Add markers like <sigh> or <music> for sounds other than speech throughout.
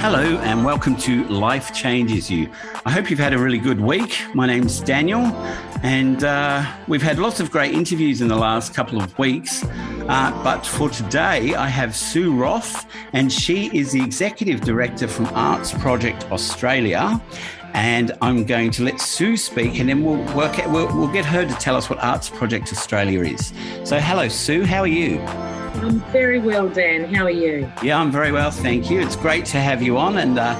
Hello, and welcome to Life Changes You. I hope you've had a really good week. My name's Daniel, and uh, we've had lots of great interviews in the last couple of weeks. Uh, but for today, I have Sue Roff, and she is the Executive Director from Arts Project Australia. And I'm going to let Sue speak, and then we'll work. Out, we'll, we'll get her to tell us what Arts Project Australia is. So, hello, Sue. How are you? I'm very well, Dan. How are you? Yeah, I'm very well, thank you. It's great to have you on. And uh,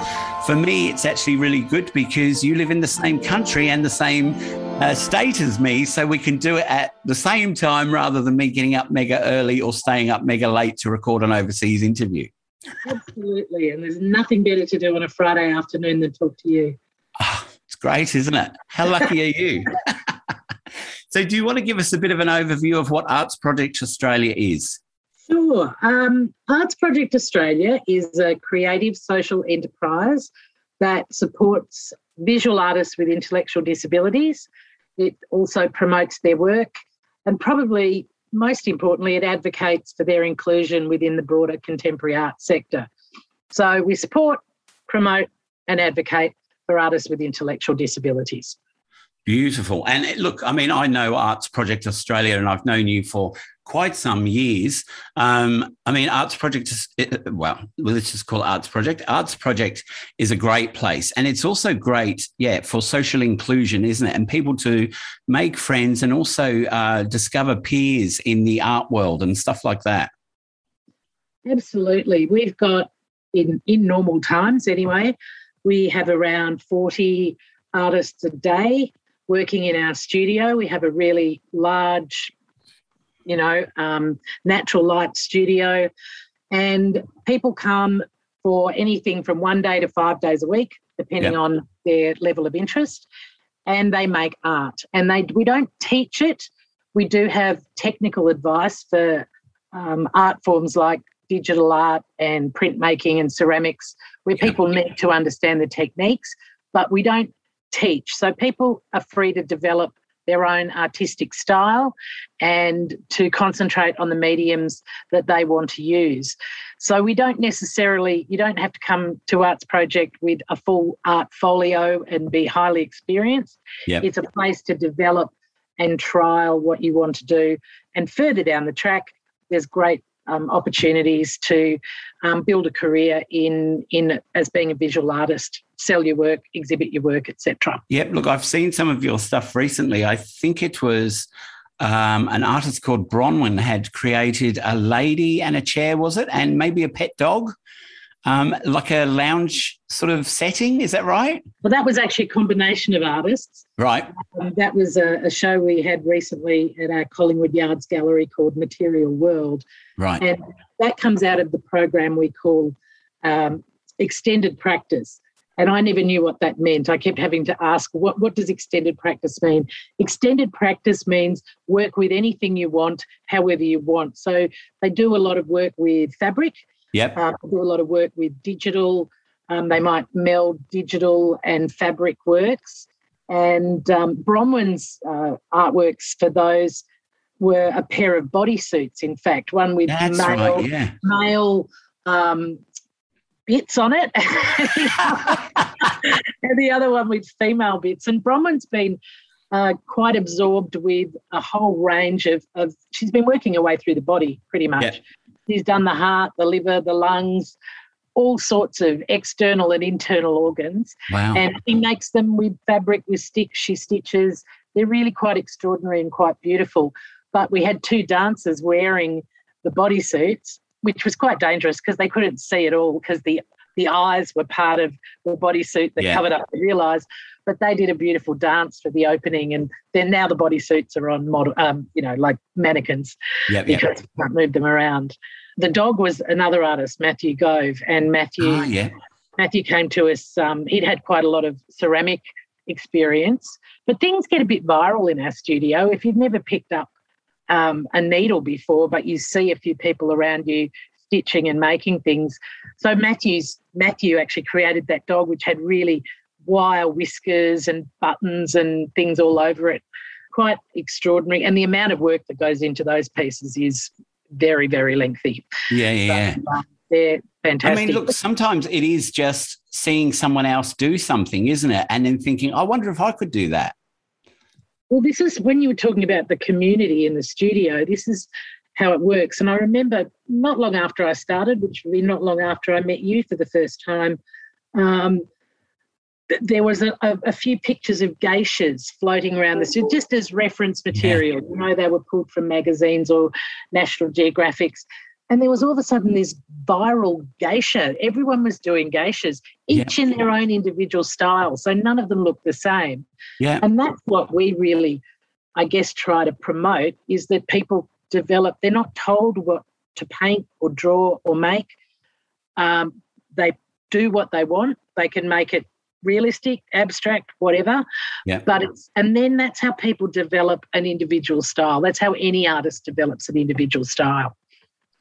for me, it's actually really good because you live in the same country and the same uh, state as me. So we can do it at the same time rather than me getting up mega early or staying up mega late to record an overseas interview. Absolutely. And there's nothing better to do on a Friday afternoon than talk to you. Oh, it's great, isn't it? How lucky are you? <laughs> so, do you want to give us a bit of an overview of what Arts Project Australia is? Sure. Um, Arts Project Australia is a creative social enterprise that supports visual artists with intellectual disabilities. It also promotes their work and probably most importantly, it advocates for their inclusion within the broader contemporary art sector. So we support, promote, and advocate for artists with intellectual disabilities. Beautiful. And look, I mean, I know Arts Project Australia and I've known you for quite some years. Um, I mean, Arts Project, is, well, let's just call it Arts Project. Arts Project is a great place. And it's also great, yeah, for social inclusion, isn't it? And people to make friends and also uh, discover peers in the art world and stuff like that. Absolutely. We've got, in, in normal times anyway, we have around 40 artists a day working in our studio. We have a really large you know, um, natural light studio. And people come for anything from one day to five days a week, depending yep. on their level of interest. And they make art. And they we don't teach it. We do have technical advice for um, art forms like digital art and printmaking and ceramics, where yep. people need to understand the techniques, but we don't teach. So people are free to develop their own artistic style and to concentrate on the mediums that they want to use. So we don't necessarily, you don't have to come to Arts Project with a full art folio and be highly experienced. Yep. It's a place to develop and trial what you want to do. And further down the track, there's great um, opportunities to um, build a career in in as being a visual artist, sell your work, exhibit your work, etc. Yep. Look, I've seen some of your stuff recently. I think it was. Um, an artist called Bronwyn had created a lady and a chair, was it? And maybe a pet dog um, like a lounge sort of setting. Is that right? Well, that was actually a combination of artists. Right. Um, that was a, a, show we had recently at our Collingwood Yards Gallery called Material World. Right. And that comes out of the program we call um, Extended Practice. And I never knew what that meant. I kept having to ask, what, what does extended practice mean? Extended practice means work with anything you want, however you want. So they do a lot of work with fabric Yep. Um, do a lot of work with digital. Um, they might meld digital and fabric works. And um, Bronwyn's uh, artworks for those were a pair of bodysuits, in fact, one with That's male, right, yeah. male um, bits on it, <laughs> and the other one with female bits. And Bronwyn's been uh, quite absorbed with a whole range of, of, she's been working her way through the body pretty much. He's done the heart, the liver, the lungs, all sorts of external and internal organs. Wow. And he makes them with fabric, with sticks, she stitches. They're really quite extraordinary and quite beautiful. But we had two dancers wearing the bodysuits, which was quite dangerous because they couldn't see at all because the the eyes were part of the bodysuit that yeah. covered up the real eyes. But they did a beautiful dance for the opening, and then now the bodysuits are on model, um, you know, like mannequins yep, because yep. you can't move them around. The dog was another artist, Matthew Gove, and Matthew. Oh, yeah. Matthew came to us. Um, he'd had quite a lot of ceramic experience, but things get a bit viral in our studio. If you've never picked up um, a needle before, but you see a few people around you stitching and making things. So Matthew's Matthew actually created that dog, which had really wire whiskers and buttons and things all over it. Quite extraordinary. And the amount of work that goes into those pieces is very, very lengthy. Yeah, yeah. So, um, they're fantastic. I mean, look, sometimes it is just seeing someone else do something, isn't it? And then thinking, I wonder if I could do that. Well, this is when you were talking about the community in the studio, this is how it works. And I remember not long after I started, which would be not long after I met you for the first time, um, there was a, a, few pictures of geishas floating around this, just as reference material. You know, they were pulled from magazines or National Geographics. And there was all of a sudden this viral geisha. Everyone was doing geishas, each yeah. in their own individual style. So none of them looked the same. Yeah. And that's what we really, I guess, try to promote is that people develop, they're not told what to paint or draw or make. Um, they do what they want. They can make it realistic, abstract, whatever. Yeah. But it's and then that's how people develop an individual style. That's how any artist develops an individual style.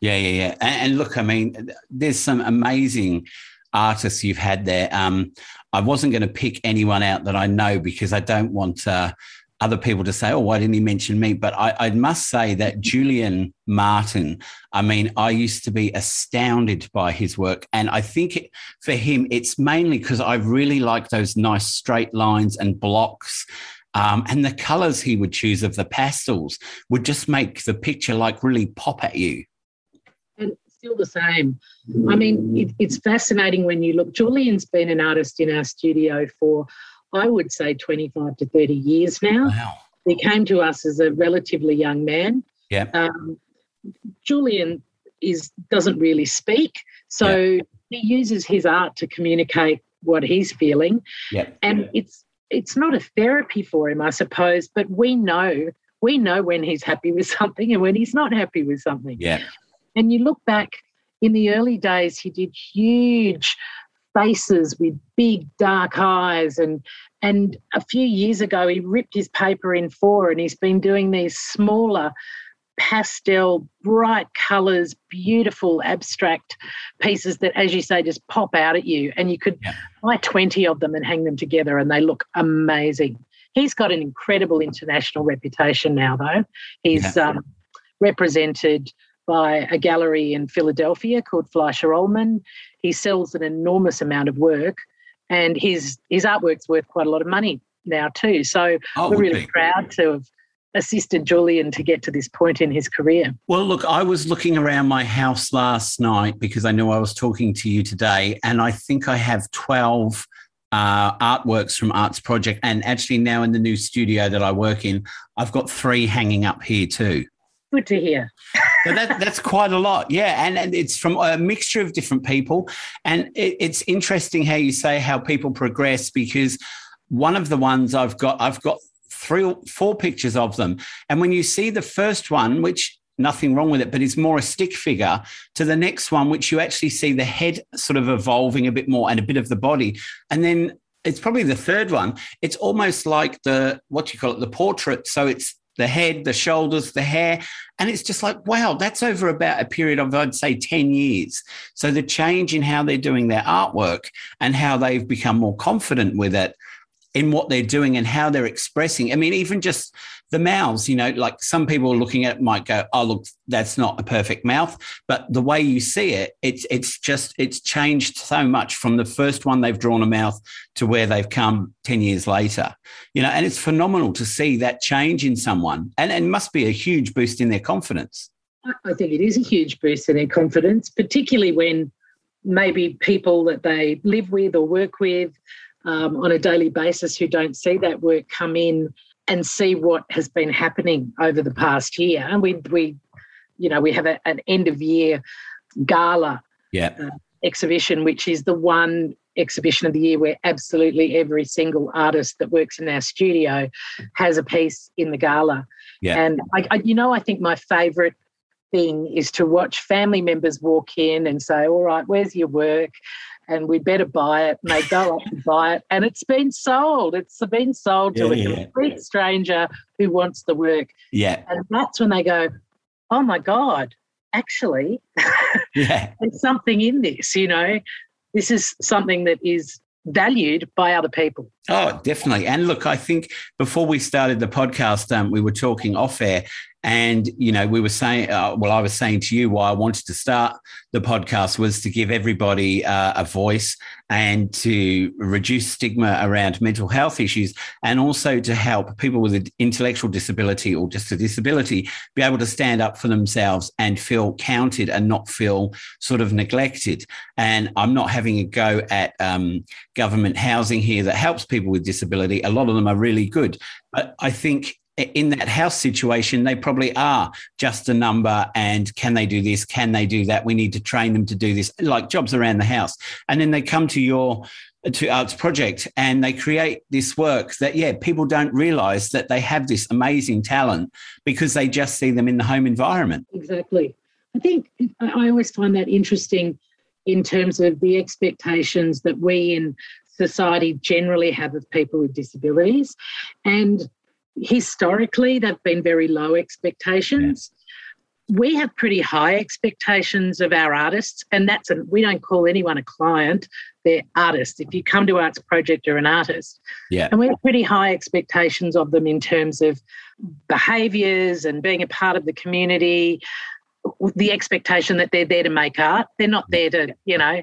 Yeah, yeah, yeah. And, and look, I mean, there's some amazing artists you've had there. Um, I wasn't going to pick anyone out that I know because I don't want uh, other people to say, oh, why didn't he mention me? But I, I, must say that <laughs> Julian Martin, I mean, I used to be astounded by his work. And I think it, for him, it's mainly because I really like those nice straight lines and blocks. Um, and the colors he would choose of the pastels would just make the picture like really pop at you. And still the same. I mean, it, it's fascinating when you look. Julian's been an artist in our studio for I would say 25 to 30 years now. Wow. He came to us as a relatively young man. Yeah. Um, Julian is doesn't really speak, so yeah. he uses his art to communicate what he's feeling. Yeah. And it's it's not a therapy for him, I suppose, but we know we know when he's happy with something and when he's not happy with something. Yeah. And you look back in the early days, he did huge faces with big dark eyes and and a few years ago he ripped his paper in four and he's been doing these smaller pastel bright colors beautiful abstract pieces that as you say just pop out at you and you could yeah. buy 20 of them and hang them together and they look amazing he's got an incredible international reputation now though he's yeah. um, represented by a gallery in Philadelphia called Fleisher Ollman. He sells an enormous amount of work, and his his artwork's worth quite a lot of money now too. So oh, we're really be. proud to have assisted Julian to get to this point in his career. Well, look, I was looking around my house last night because I knew I was talking to you today, and I think I have twelve. Uh, artworks from Arts Project, and actually now in the new studio that I work in, I've got three hanging up here too. Good to hear. That, that's quite a lot. Yeah. And, and it's from a mixture of different people. And it, it's interesting how you say how people progress because one of the ones I've got, I've got three or four pictures of them. And when you see the first one, which nothing wrong with it, but it's more a stick figure to the next one, which you actually see the head sort of evolving a bit more and a bit of the body. And then it's probably the third one. It's almost like the, what do you call it, the portrait. So it's the head, the shoulders, the hair. And it's just like, wow, that's over about a period of, I'd say, 10 years. So the change in how they're doing their artwork and how they've become more confident with it in what they're doing and how they're expressing. I mean, even just the mouths, you know, like some people looking at it might go, oh, look, that's not a perfect mouth. But the way you see it, it's it's just it's changed so much from the first one they've drawn a mouth to where they've come 10 years later. You know, and it's phenomenal to see that change in someone. And it must be a huge boost in their confidence. I think it is a huge boost in their confidence, particularly when maybe people that they live with or work with um, on a daily basis who don't see that work come in and see what has been happening over the past year. And we, we you know, we have a, an end of year gala yeah. uh, exhibition, which is the one exhibition of the year where absolutely every single artist that works in our studio has a piece in the gala. Yeah. And I, I you know, I think my favourite thing is to watch family members walk in and say, "All right, where's your work?" And we better buy it. And they go up and buy it, and it's been sold. It's been sold to yeah, a complete stranger who wants the work. Yeah, and that's when they go, "Oh my god, actually, <laughs> yeah, there's something in this." You know, this is something that is valued by other people. Oh, definitely. And look, I think before we started the podcast, um, we were talking off air, And, you know, we were saying, uh, well, I was saying to you why I wanted to start the podcast was to give everybody uh, a voice and to reduce stigma around mental health issues and also to help people with an intellectual disability or just a disability be able to stand up for themselves and feel counted and not feel sort of neglected. And I'm not having a go at um, government housing here that helps people with disability. A lot of them are really good. But I think in that house situation, they probably are just a number. And can they do this? Can they do that? We need to train them to do this, like jobs around the house. And then they come to your to arts project and they create this work that yeah people don't realize that they have this amazing talent because they just see them in the home environment exactly i think i always find that interesting in terms of the expectations that we in society generally have of people with disabilities and historically they've been very low expectations. Yeah. We have pretty high expectations of our artists, and that's a, we don't call anyone a client; they're artists. If you come to Arts Project, you're an artist. Yeah, and we have pretty high expectations of them in terms of behaviours and being a part of the community. The expectation that they're there to make art; they're not there to, you know,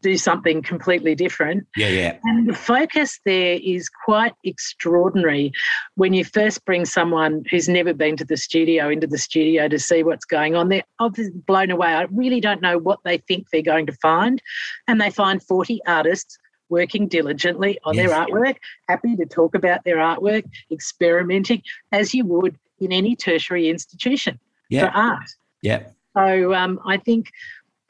do something completely different. Yeah, yeah. And the focus there is quite extraordinary when you first bring someone who's never been to the studio into the studio to see what's going on. They're obviously blown away. I really don't know what they think they're going to find. And they find 40 artists working diligently on yes. their artwork, happy to talk about their artwork, experimenting as you would in any tertiary institution yeah. for art. Yeah. So um, I think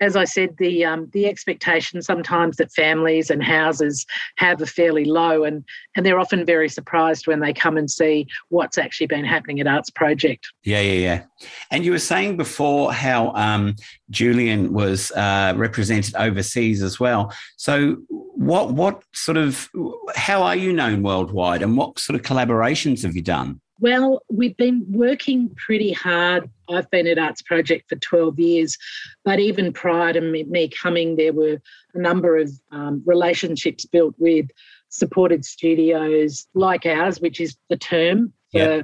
as I said, the um, the expectation sometimes that families and houses have are fairly low, and and they're often very surprised when they come and see what's actually been happening at Arts Project. Yeah, yeah, yeah. And you were saying before how um, Julian was uh, represented overseas as well. So, what what sort of how are you known worldwide, and what sort of collaborations have you done? Well, we've been working pretty hard. I've been at Arts Project for 12 years, but even prior to me coming, there were a number of um, relationships built with supported studios like ours, which is the term for yeah.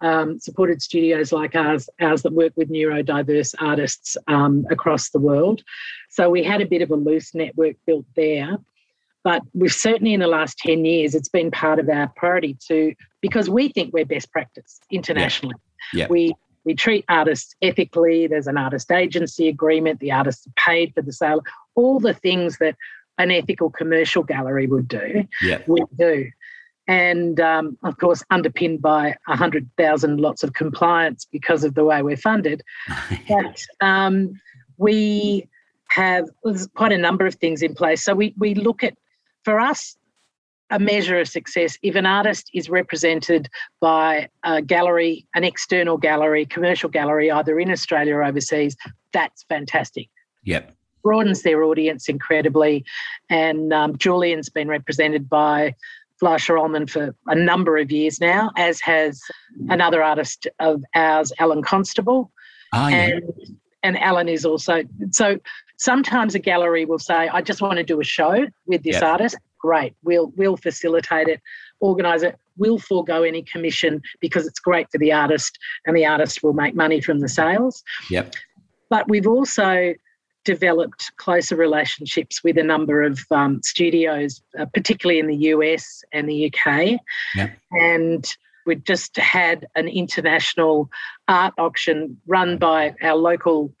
um, supported studios like ours, ours that work with neurodiverse artists um, across the world. So we had a bit of a loose network built there. But we've certainly in the last 10 years, it's been part of our priority to, because we think we're best practice internationally. Yeah. yeah. We we treat artists ethically. There's an artist agency agreement. The artists are paid for the sale. All the things that an ethical commercial gallery would do, yeah. we do. And um, of course, underpinned by 100,000 lots of compliance because of the way we're funded. <laughs> but um, we have quite a number of things in place. So we, we look at for us, a measure of success if an artist is represented by a gallery, an external gallery, commercial gallery, either in Australia or overseas, that's fantastic. Yep. Broadens their audience incredibly. And um, Julian's been represented by Fleisher Ollman for a number of years now, as has another artist of ours, Alan Constable. Ah, yeah. And, and Alan is also so sometimes a gallery will say, I just want to do a show with this yep. artist. Great. We'll we'll facilitate it, organize it. We'll forego any commission because it's great for the artist and the artist will make money from the sales. Yep. But we've also developed closer relationships with a number of um, studios, uh, particularly in the US and the UK. Yep. And we just had an international art auction run by our local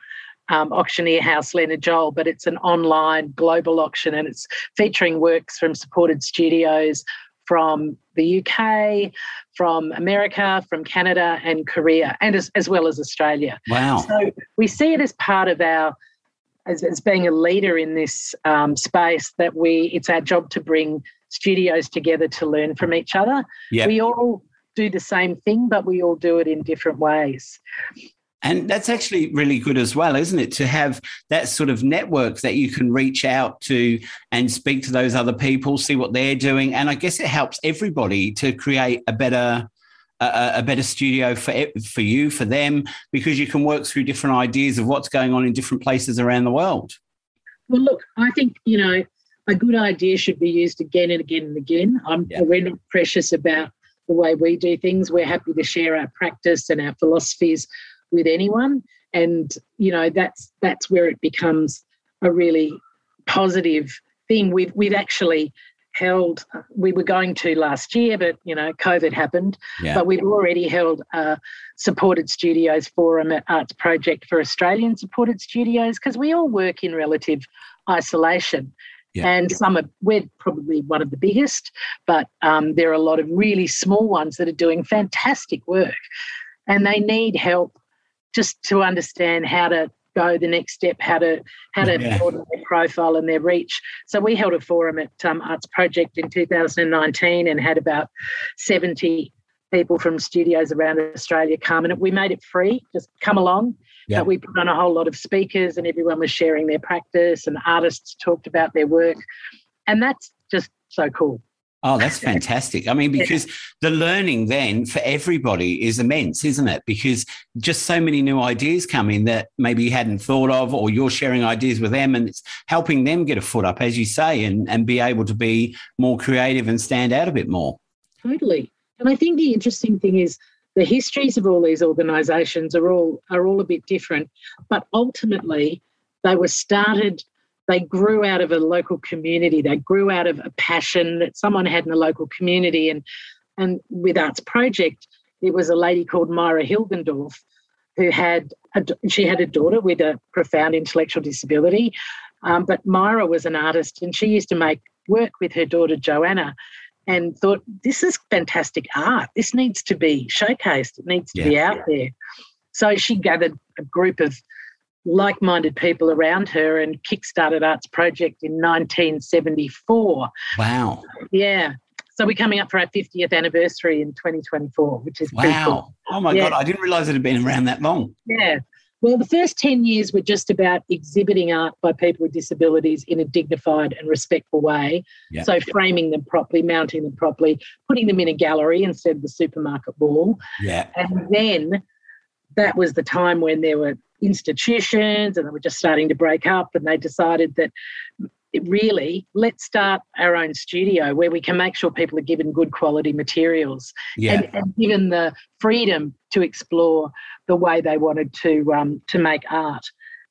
um, auctioneer house, Leonard Joel, but it's an online global auction and it's featuring works from supported studios from the UK, from America, from Canada, and Korea, and as, as well as Australia. Wow. So we see it as part of our as, as being a leader in this um, space that we it's our job to bring studios together to learn from each other. Yep. We all do the same thing, but we all do it in different ways. And that's actually really good as well, isn't it? To have that sort of network that you can reach out to and speak to those other people, see what they're doing. And I guess it helps everybody to create a better a, a, better studio for for you, for them, because you can work through different ideas of what's going on in different places around the world. Well, look, I think you know a good idea should be used again and again and again. I'm yeah. we're not precious about the way we do things. We're happy to share our practice and our philosophies with anyone. And, you know, that's that's where it becomes a really positive thing. We've we've actually held we were going to last year but you know covid happened yeah. but we've already held a supported studios forum at arts project for australian supported studios because we all work in relative isolation yeah. And some are, we're probably one of the biggest, but um, there are a lot of really small ones that are doing fantastic work. And they need help just to understand how to go the next step, how to how to yeah. broaden their profile and their reach. So we held a forum at um, Arts Project in 2019 and had about 70 people from studios around Australia come, and we made it free. Just come along. Yeah. But we put on a whole lot of speakers, and everyone was sharing their practice, and artists talked about their work, and that's just so cool. Oh, that's <laughs> fantastic. I mean, because the learning then for everybody is immense, isn't it? Because just so many new ideas come in that maybe you hadn't thought of, or you're sharing ideas with them and it's helping them get a foot up, as you say, and, and be able to be more creative and stand out a bit more. Totally. And I think the interesting thing is the histories of all these organisations are all are all a bit different, but ultimately they were started they grew out of a local community. They grew out of a passion that someone had in the local community. And, and with Arts Project, it was a lady called Myra Hilgendorf who had a, she had a daughter with a profound intellectual disability. Um, but Myra was an artist and she used to make work with her daughter Joanna and thought, this is fantastic art. This needs to be showcased. It needs to yeah. be out there. So she gathered a group of like minded people around her and kickstarted Arts Project in 1974. Wow. Yeah. So we're coming up for our 50th anniversary in 2024, which is wow. Cool. Oh my yeah. God, I didn't realize it had been around that long. Yeah. Well, the first 10 years were just about exhibiting art by people with disabilities in a dignified and respectful way. Yeah. So, framing them properly, mounting them properly, putting them in a gallery instead of the supermarket wall. Yeah. And then that was the time when there were institutions and they were just starting to break up and they decided that really let's start our own studio where we can make sure people are given good quality materials. Yeah. and, and, given the freedom to explore the way they wanted to um, to make art.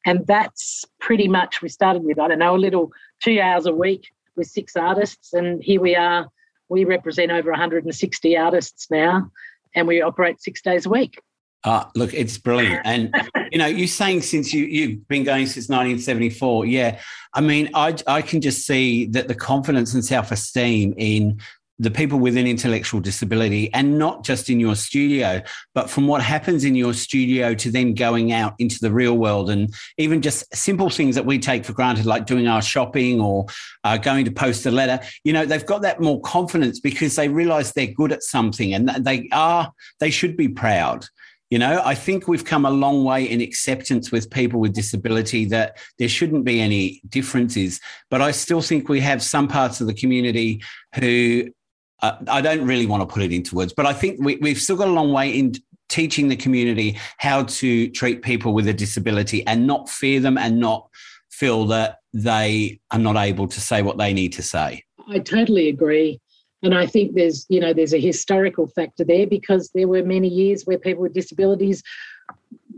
And that's pretty much we started with i don't know a little two hours a week with six artists and here we are. We represent over 160 artists now and we operate six days a week uh, look, it's brilliant. And, you know, you're saying since you, you've been going since 1974. Yeah. I mean, I, I can just see that the confidence and self esteem in the people with an intellectual disability and not just in your studio but from what happens in your studio to then going out into the real world and even just simple things that we take for granted like doing our shopping or uh, going to post a letter you know they've got that more confidence because they realize they're good at something and they are they should be proud you know, I think we've come a long way in acceptance with people with disability that there shouldn't be any differences. But I still think we have some parts of the community who uh, I don't really want to put it into words, but I think we, we've still got a long way in teaching the community how to treat people with a disability and not fear them and not feel that they are not able to say what they need to say. I totally agree. And I think there's, you know, there's a historical factor there because there were many years where people with disabilities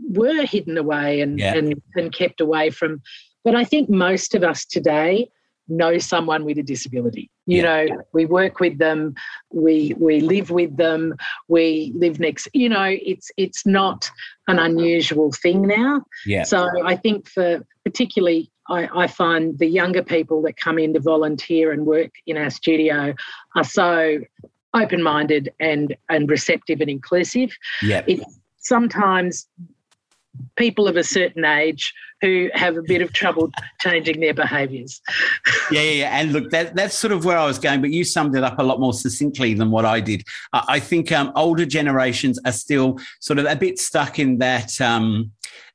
were hidden away and, yeah. and, and kept away from. But I think most of us today know someone with a disability. You yeah. know, we work with them, we we live with them, we live next. You know, it's it's not an unusual thing now. Yeah. So I think for particularly I, I, find the younger people that come in to volunteer and work in our studio are so open-minded and and receptive and inclusive. Yeah. sometimes people of a certain age who have a bit of trouble changing their behaviours. <laughs> yeah, yeah, yeah, and look, that that's sort of where I was going, but you summed it up a lot more succinctly than what I did. I think um, older generations are still sort of a bit stuck in that. Um,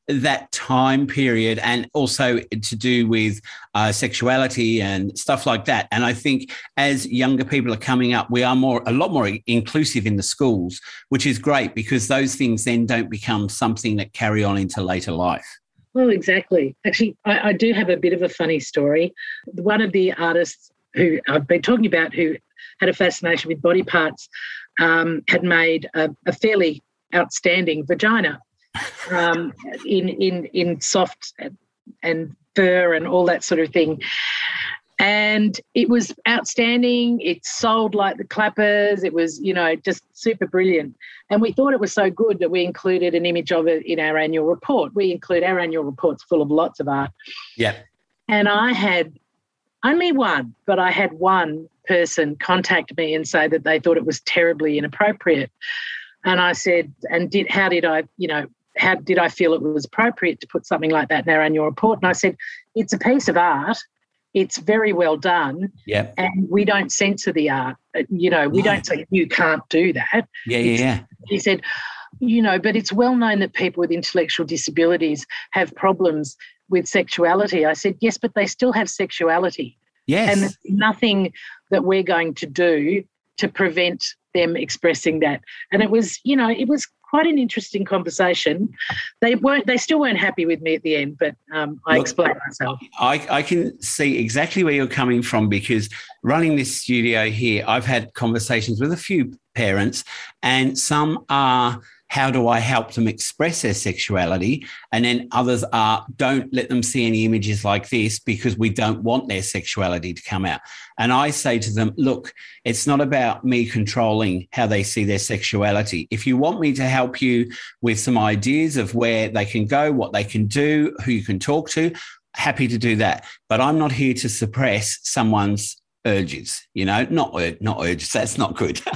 that time period and also to do with uh, sexuality and stuff like that. And I think as younger people are coming up, we are more a lot more inclusive in the schools, which is great because those things then don't become something that carry on into later life. Well, exactly. Actually, I, I do have a bit of a funny story. One of the artists who I've been talking about who had a fascination with body parts um, had made a, a, fairly outstanding vagina um, in in in soft and fur and all that sort of thing. And it was outstanding. It sold like the clappers. It was, you know, just super brilliant. And we thought it was so good that we included an image of it in our annual report. We include our annual reports full of lots of art. Yeah. And I had only one, but I had one person contact me and say that they thought it was terribly inappropriate. And I said, and did how did I, you know, how did I feel it was appropriate to put something like that in our annual report? And I said, it's a piece of art. It's very well done. Yeah. And we don't censor the art. Uh, you know, we no. don't say you can't do that. Yeah, yeah, yeah. He said, you know, but it's well known that people with intellectual disabilities have problems with sexuality. I said, yes, but they still have sexuality. Yes. And there's nothing that we're going to do to prevent them expressing that. And it was, you know, it was quite an interesting conversation. They weren't, they still weren't happy with me at the end, but um, I Look, explained myself. I, I can see exactly where you're coming from because running this studio here, I've had conversations with a few parents, and some are how do I help them express their sexuality? And then others are don't let them see any images like this because we don't want their sexuality to come out. And I say to them, look, it's not about me controlling how they see their sexuality. If you want me to help you with some ideas of where they can go, what they can do, who you can talk to, happy to do that. But I'm not here to suppress someone's urges you know not not urges that's not good. <laughs>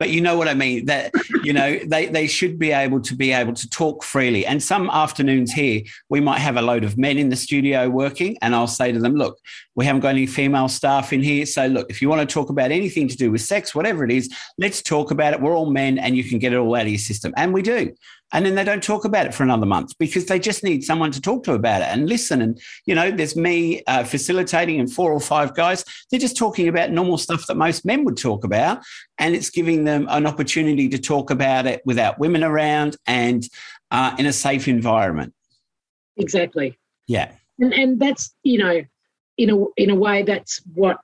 But you know what i mean that you know <laughs> they they should be able to be able to talk freely. And some afternoons here we might have a load of men in the studio working and i'll say to them look we haven't got any female staff in here so look if you want to talk about anything to do with sex whatever it is let's talk about it. We're all men and you can get it all out of your system. And we do and then they don't talk about it for another month because they just need someone to talk to about it and listen. And you know, there's me uh, facilitating and four or five guys. They're just talking about normal stuff that most men would talk about, and it's giving them an opportunity to talk about it without women around and uh, in a safe environment. Exactly. Yeah. And and that's you know, in a in a way, that's what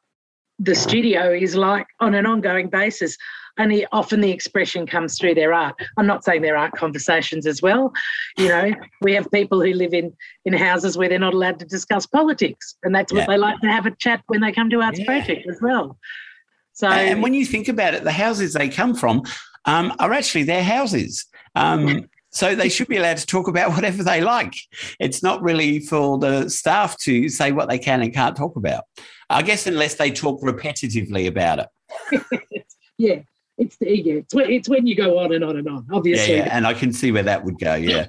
the studio is like on an ongoing basis and often the expression comes through their art. I'm not saying there aren't conversations as well. You know, we have people who live in in houses where they're not allowed to discuss politics, and that's what they like to have a chat when they come to Arts yeah. Project as well. So, and when you think about it, the houses they come from um, are actually their houses. Um, so they should be allowed to talk about <laughs> whatever they like. It's not really for the staff to say what they can and can't talk about. I guess unless they talk repetitively about it. <laughs> yeah, it's the yeah, it's when, it's when you go on and on and on, obviously. Yeah, yeah. and I can see where that would go. Yeah.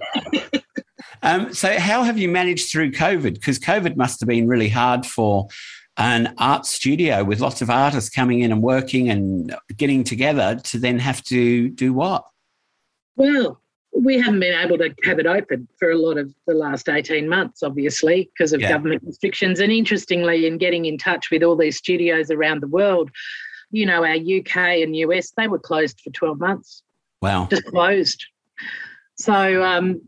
<laughs> um, so, how have you managed through COVID? Because COVID must have been really hard for an art studio with lots of artists coming in and working and getting together to then have to do what? Well, we haven't been able to have it open for a lot of the last 18 months, obviously, because of yeah. government restrictions. And interestingly, in getting in touch with all these studios around the world, you know, our UK and US, they were closed for 12 months. Wow. Just closed. So um,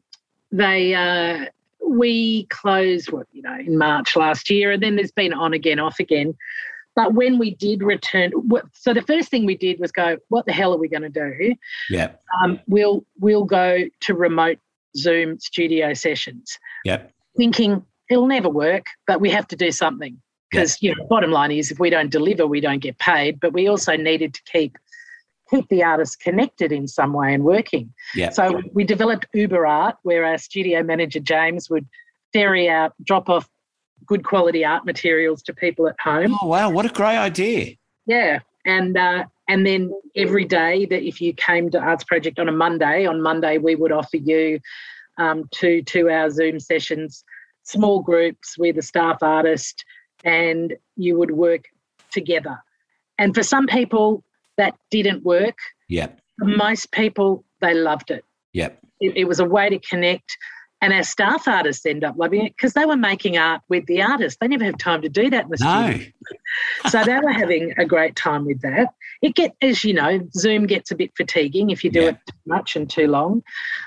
they, uh, we closed, what, you know, in March last year, and then there's been on again, off again. But when we did return, so the first thing we did was go, what the hell are we going to do? Yeah. Um, we'll we'll go to remote Zoom studio sessions. Yeah. Thinking it'll never work, but we have to do something because yeah. you know bottom line is if we don't deliver we don't get paid but we also needed to keep keep the artists connected in some way and working. Yeah. so we developed uber art where our studio manager james would ferry out drop off good quality art materials to people at home. Oh wow. What a great idea. Yeah. And uh, and then every day that if you came to arts project on a monday on monday we would offer you um, two two hour zoom sessions small groups with a staff artist and you would work together. And for some people, that didn't work. Yeah. For most people, they loved it. Yep. It, it was a way to connect. And our staff artists end up loving it because they were making art with the artists. They never have time to do that in the no. studio. <laughs> so they were having a great time with that. It get as you know, Zoom gets a bit fatiguing if you do yeah. it too much and too long.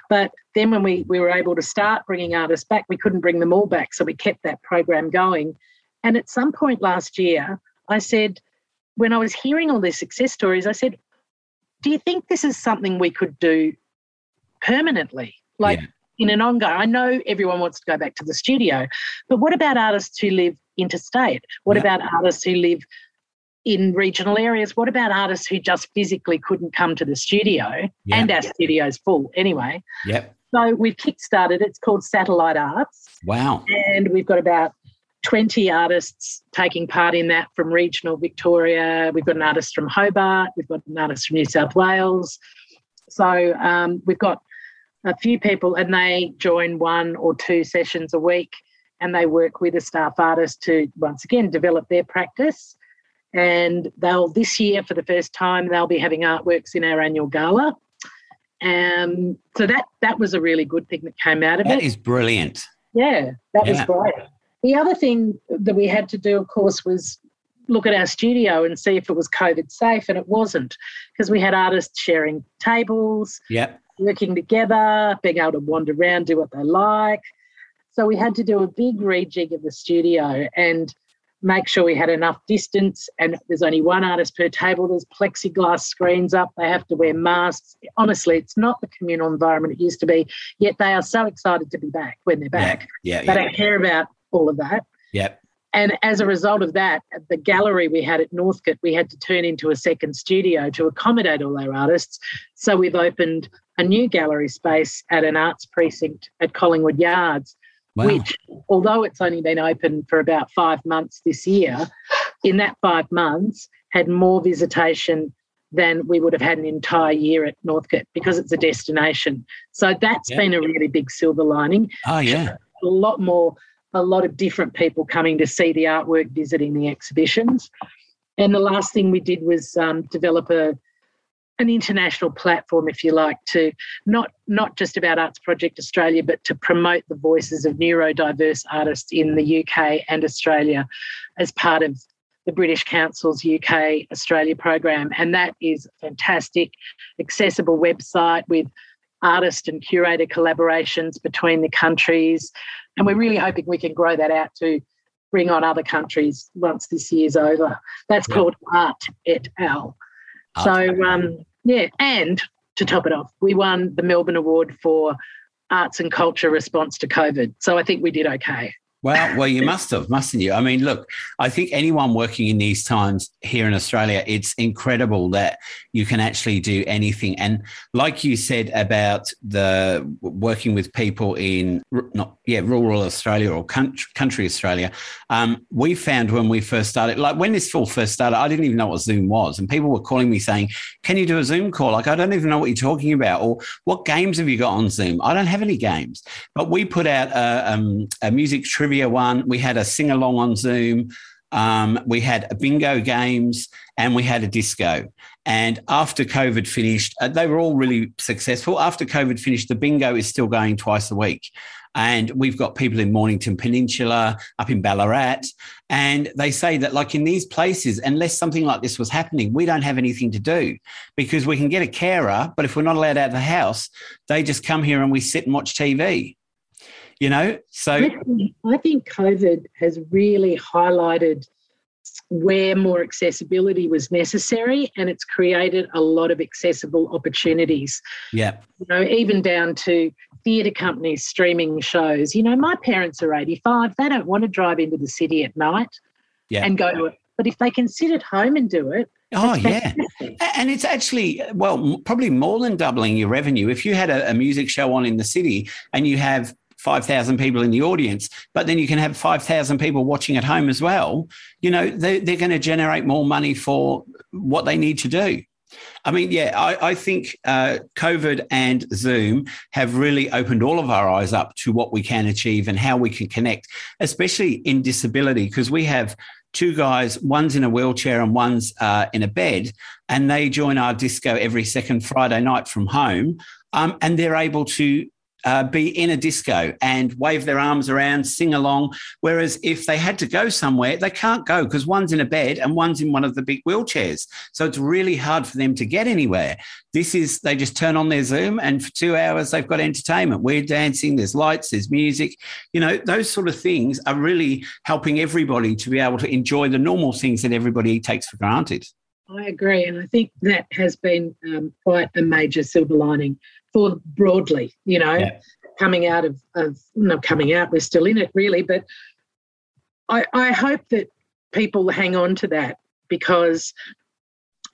But then when we, we were able to start bringing artists back, we couldn't bring them all back. So we kept that program going. And at some point last year, I said, when I was hearing all these success stories, I said, do you think this is something we could do permanently? Like yeah. in an ongoing, I know everyone wants to go back to the studio, but what about artists who live interstate? What yeah. about artists who live in regional areas? What about artists who just physically couldn't come to the studio? Yeah. And our studio's full anyway. Yep. So we've kickstarted, it's called Satellite Arts. Wow. And we've got about 20 artists taking part in that from regional Victoria. We've got an artist from Hobart, we've got an artist from New South Wales. So um, we've got a few people, and they join one or two sessions a week and they work with a staff artist to once again develop their practice. And they'll this year, for the first time, they'll be having artworks in our annual gala. Um, so that that was a really good thing that came out of that it. That is brilliant. Yeah, that yeah. was great. The other thing that we had to do, of course, was look at our studio and see if it was COVID safe, and it wasn't because we had artists sharing tables, yep. working together, being able to wander around, do what they like. So we had to do a big rejig of the studio and make sure we had enough distance. And there's only one artist per table. There's plexiglass screens up. They have to wear masks. Honestly, it's not the communal environment it used to be. Yet they are so excited to be back when they're back. Yeah, yeah. They yeah. don't care about all of that. Yep. And as a result of that, the gallery we had at Northcote, we had to turn into a second studio to accommodate all our artists. So we've opened a new gallery space at an arts precinct at Collingwood Yards, wow. which, although it's only been open for about five months this year, in that five months had more visitation than we would have had an entire year at Northcote because it's a destination. So that's yeah. been a really big silver lining. Oh, yeah. A lot more a lot of different people coming to see the artwork, visiting the exhibitions. And the last thing we did was um, develop a an international platform, if you like, to not not just about Arts Project Australia, but to promote the voices of neurodiverse artists in the UK and Australia as part of the British Council's UK Australia program. And that is a fantastic, accessible website with artist and curator collaborations between the countries. And we're really hoping we can grow that out to bring on other countries once this year's over. That's yeah. called Art et al. Art. So, um, yeah, and to top it off, we won the Melbourne Award for Arts and Culture Response to COVID. So I think we did okay. Well, well, you must have, mustn't you? I mean, look, I think anyone working in these times here in Australia, it's incredible that you can actually do anything. And like you said about the working with people in not yeah rural Australia or country, country Australia, um, we found when we first started, like when this all first started, I didn't even know what Zoom was, and people were calling me saying, "Can you do a Zoom call?" Like I don't even know what you're talking about, or what games have you got on Zoom? I don't have any games, but we put out a, um, a music trivia trivia one. We had a sing along on Zoom. Um, we had bingo games and we had a disco. And after COVID finished, uh, they were all really successful. After COVID finished, the bingo is still going twice a week. And we've got people in Mornington Peninsula, up in Ballarat. And they say that, like in these places, unless something like this was happening, we don't have anything to do because we can get a carer. But if we're not allowed out of the house, they just come here and we sit and watch TV you know? So i think covid has really highlighted where more accessibility was necessary and it's created a lot of accessible opportunities. Yeah. You know even down to theatre companies streaming shows. You know my parents are 85 they don't want to drive into the city at night yeah. and go to it. But if they can sit at home and do it Oh, yeah. And it's actually, well, probably more than doubling your revenue. If you had a, a, music show on in the city and you have 5,000 people in the audience, but then you can have 5,000 people watching at home as well, you know, they, they're going to generate more money for what they need to do. I mean, yeah, I, I think uh, COVID and Zoom have really opened all of our eyes up to what we can achieve and how we can connect, especially in disability, because we have two guys, one's in a wheelchair and one's uh, in a bed, and they join our disco every second Friday night from home. Um, and they're able to uh, be in a disco and wave their arms around, sing along. Whereas if they had to go somewhere, they can't go because one's in a bed and one's in one of the big wheelchairs. So it's really hard for them to get anywhere. This is, they just turn on their Zoom and for two hours they've got entertainment. We're dancing, there's lights, there's music. You know, those sort of things are really helping everybody to be able to enjoy the normal things that everybody takes for granted. I agree. And I think that has been um, quite a major silver lining for broadly, you know, yeah. coming out of, of, not coming out, we're still in it really, but I, I hope that people hang on to that because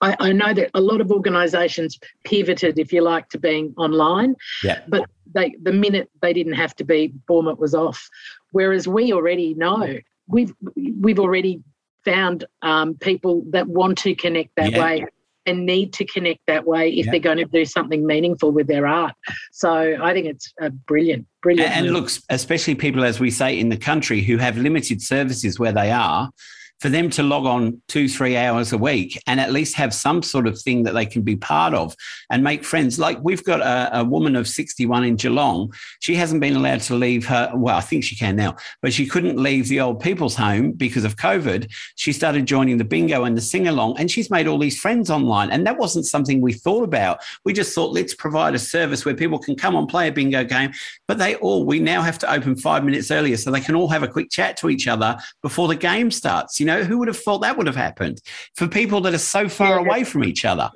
I, I, know that a lot of organisations pivoted, if you like, to being online. Yeah. But they the minute they didn't have to be, boom, it was off. Whereas we already know we've we've already found um, people that want to connect that yeah. way and need to connect that way if yeah. they're going to do something meaningful with their art. So I think it's a brilliant, brilliant. And, and look, especially people, as we say, in the country who have limited services where they are for them to log on two, three hours a week and at least have some sort of thing that they can be part of and make friends. Like we've got a, a, woman of 61 in Geelong. She hasn't been allowed to leave her, well, I think she can now, but she couldn't leave the old people's home because of COVID. She started joining the bingo and the sing along, and she's made all these friends online. And that wasn't something we thought about. We just thought, let's provide a service where people can come and play a bingo game, but they all, we now have to open five minutes earlier so they can all have a quick chat to each other before the game starts. You you know, who would have thought that would have happened for people that are so far yeah. away from each other?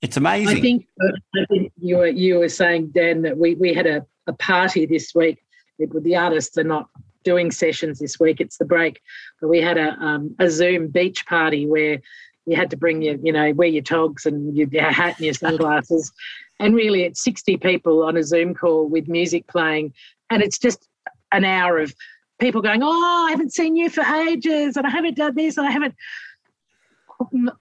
It's amazing. I think, I think you were you were saying, Dan, that we we had a, a party this week. It, the artists are not doing sessions this week. It's the break, but we had a um, a Zoom beach party where you had to bring your you know wear your togs and your, your hat and your <laughs> sunglasses, and really it's sixty people on a Zoom call with music playing, and it's just an hour of people going, "Oh, I haven't seen you for ages, and I haven't done this, and I haven't."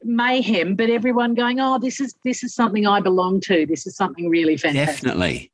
mayhem but everyone going oh this is this is something i belong to this is something really fantastic definitely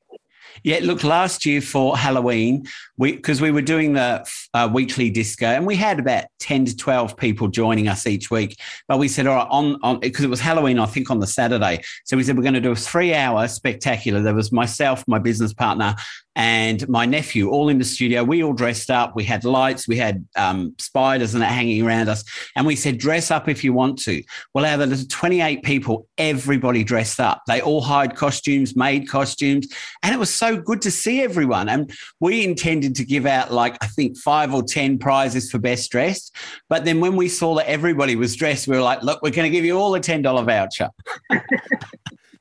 yeah, look, last year for Halloween, we because we were doing the uh, weekly disco, and we had about ten to twelve people joining us each week. But we said, all right, on on because it was Halloween, I think on the Saturday. So we said we're going to do a three-hour spectacular. There was myself, my business partner, and my nephew all in the studio. We all dressed up. We had lights, we had um, spiders and that hanging around us. And we said, dress up if you want to. Well, out of the 28 people, everybody dressed up. They all hired costumes, made costumes. And it was so good to see everyone. And we intended to give out like, I think five or 10 prizes for best dressed. But then when we saw that everybody was dressed, we were like, look, we're going to give you all a $10 voucher. <laughs>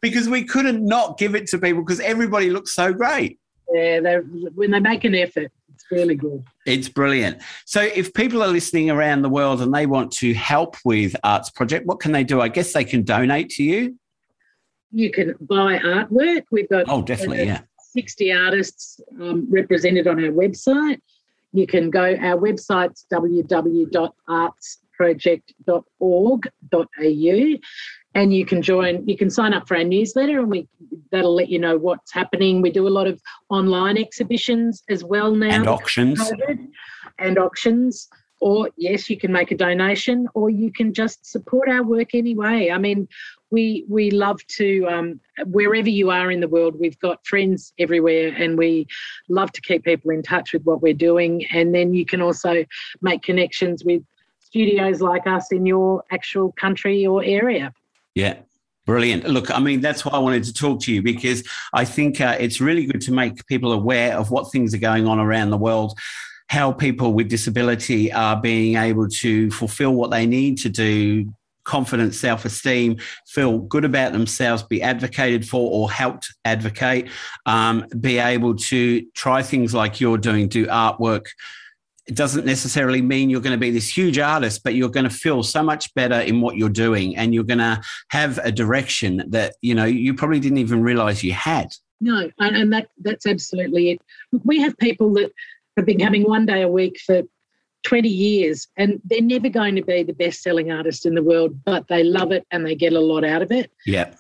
because we couldn't not give it to people because everybody looked so great. Yeah, they when they make an effort, it's really good. It's brilliant. So, if people are listening around the world and they want to help with Arts Project, what can they do? I guess they can donate to you. You can buy artwork. We've got oh, definitely, yeah, sixty artists um, represented on our website. You can go. Our website's www.artsproject.org.au and you can join you can sign up for our newsletter and we that'll let you know what's happening. We do a lot of online exhibitions as well now. And auctions. And auctions. Or yes you can make a donation or you can just support our work anyway. I mean we we love to um, wherever you are in the world we've got friends everywhere and we love to keep people in touch with what we're doing. And then you can also make connections with studios like us in your actual country or area yeah. Brilliant. Look, I mean, that's why I wanted to talk to you because I think uh, it's really good to make people aware of what things are going on around the world, how people with disability are being able to fulfill what they need to do, confidence, self esteem, feel good about themselves, be advocated for or helped advocate, um, be able to try things like you're doing, do artwork it doesn't necessarily mean you're going to be this huge artist, but you're going to feel so much better in what you're doing and you're going to have a direction that, you know, you probably didn't even realize you had. No, and that that's absolutely it. We have people that have been coming one day a week for 20 years and they're never going to be the best selling artist in the world, but they love it and they get a lot out of it. Yeah.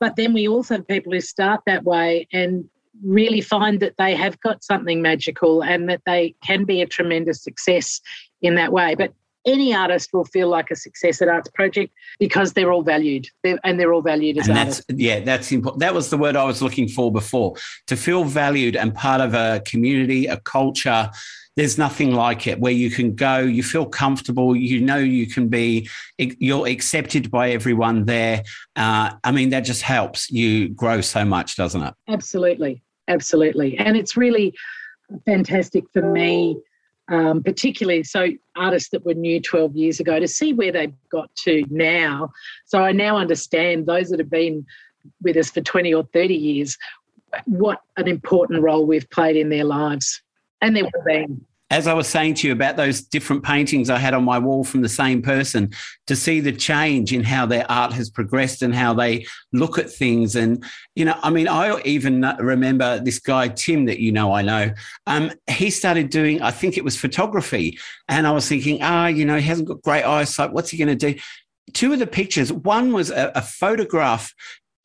But then we also have people who start that way and really find that they have got something magical and that they can be a tremendous success in that way. But any artist will feel like a success at Arts Project because they're all valued they're, and they're all valued as and artists. That's, yeah, that's important. That was the word I was looking for before to feel valued and part of a community, a culture. There's nothing like it where you can go, you feel comfortable, you know you can be, you're accepted by everyone there. Uh, I mean, that just helps you grow so much, doesn't it? Absolutely absolutely. And it's really fantastic for me um, particularly so artists that were new 12 years ago, to see where they've got to now. So I now understand those that have been with us for 20 or 30 years, what an important role we've played in their lives and well-being as I was saying to you about those different paintings I had on my wall from the same person, to see the change in how their art has progressed and how they look at things. And, you know, I mean, I even remember this guy, Tim, that you know, I know, um, he started doing, I think it was photography. And I was thinking, ah, you know, he hasn't got great eyesight. What's he going to do? Two of the pictures, one was a, a photograph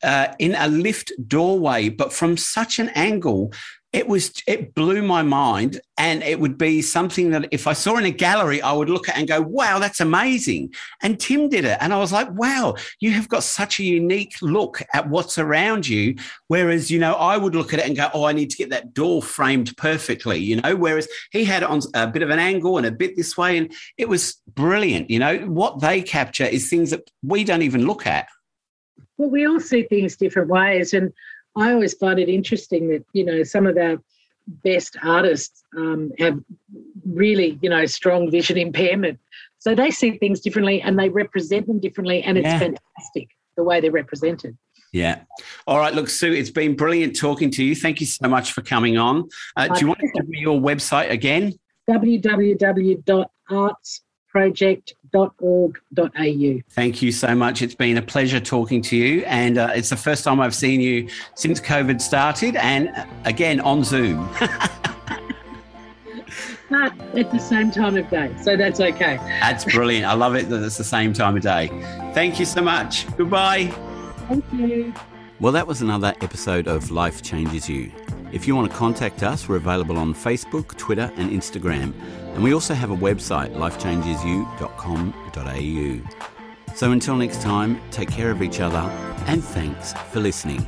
uh, in a lift doorway, but from such an angle it was it blew my mind. And it would be something that if i saw in a gallery i would look at and go wow that's amazing. And tim did it. And i was like wow you have got such a unique look at what's around you. Whereas you know i would look at it and go oh i need to get that door framed perfectly you know? Whereas he had it on a bit of an angle and a bit this way and it was brilliant you know? What they capture is things that we don't even look at. Well we all see things different ways and I always find it interesting that you know some of our best artists um, have really you know strong vision impairment, so they see things differently and they represent them differently, and it's yeah. fantastic the way they're represented. Yeah. All right. Look, Sue, it's been brilliant talking to you. Thank you so much for coming on. Uh, do you want to give me your website again? www.arts project.org.au. Thank you so much. It's been a pleasure talking to you. And uh, it's the first time I've seen you since COVID started, and uh, again on Zoom. <laughs> but at the same time of day. So that's okay. That's brilliant. I love it that it's the same time of day. Thank you so much. Goodbye. Thank you. Well, that was another episode of Life Changes You. If you want to contact us, we're available on Facebook, Twitter, and Instagram. And we also have a website, lifechangesyou.com.au. So until next time, take care of each other and thanks for listening.